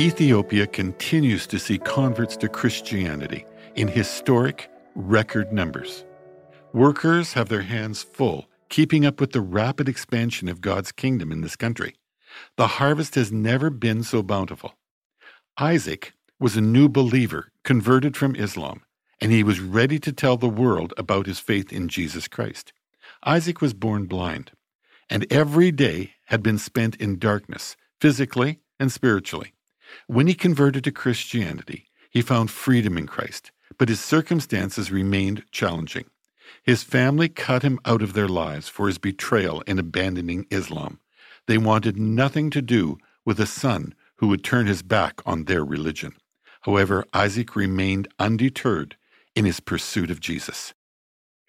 Ethiopia continues to see converts to Christianity in historic record numbers. Workers have their hands full keeping up with the rapid expansion of God's kingdom in this country. The harvest has never been so bountiful. Isaac was a new believer converted from Islam, and he was ready to tell the world about his faith in Jesus Christ. Isaac was born blind, and every day had been spent in darkness, physically and spiritually. When he converted to Christianity, he found freedom in Christ, but his circumstances remained challenging. His family cut him out of their lives for his betrayal in abandoning Islam. They wanted nothing to do with a son who would turn his back on their religion. However, Isaac remained undeterred in his pursuit of Jesus.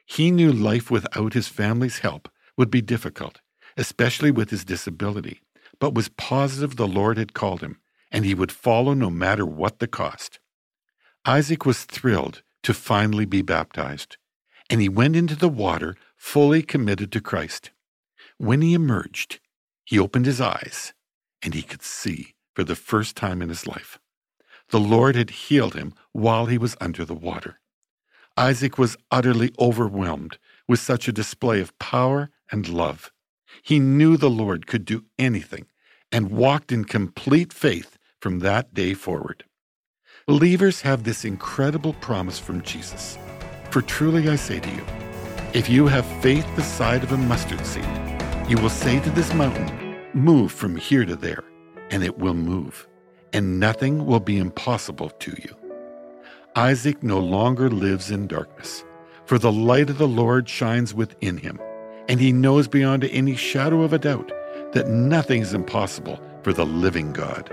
He knew life without his family's help would be difficult, especially with his disability, but was positive the Lord had called him, and he would follow no matter what the cost. Isaac was thrilled to finally be baptized and he went into the water fully committed to Christ. When he emerged, he opened his eyes and he could see for the first time in his life. The Lord had healed him while he was under the water. Isaac was utterly overwhelmed with such a display of power and love. He knew the Lord could do anything and walked in complete faith from that day forward. Believers have this incredible promise from Jesus for truly I say to you, if you have faith the size of a mustard seed, you will say to this mountain, Move from here to there, and it will move, and nothing will be impossible to you. Isaac no longer lives in darkness, for the light of the Lord shines within him, and he knows beyond any shadow of a doubt that nothing is impossible for the living God.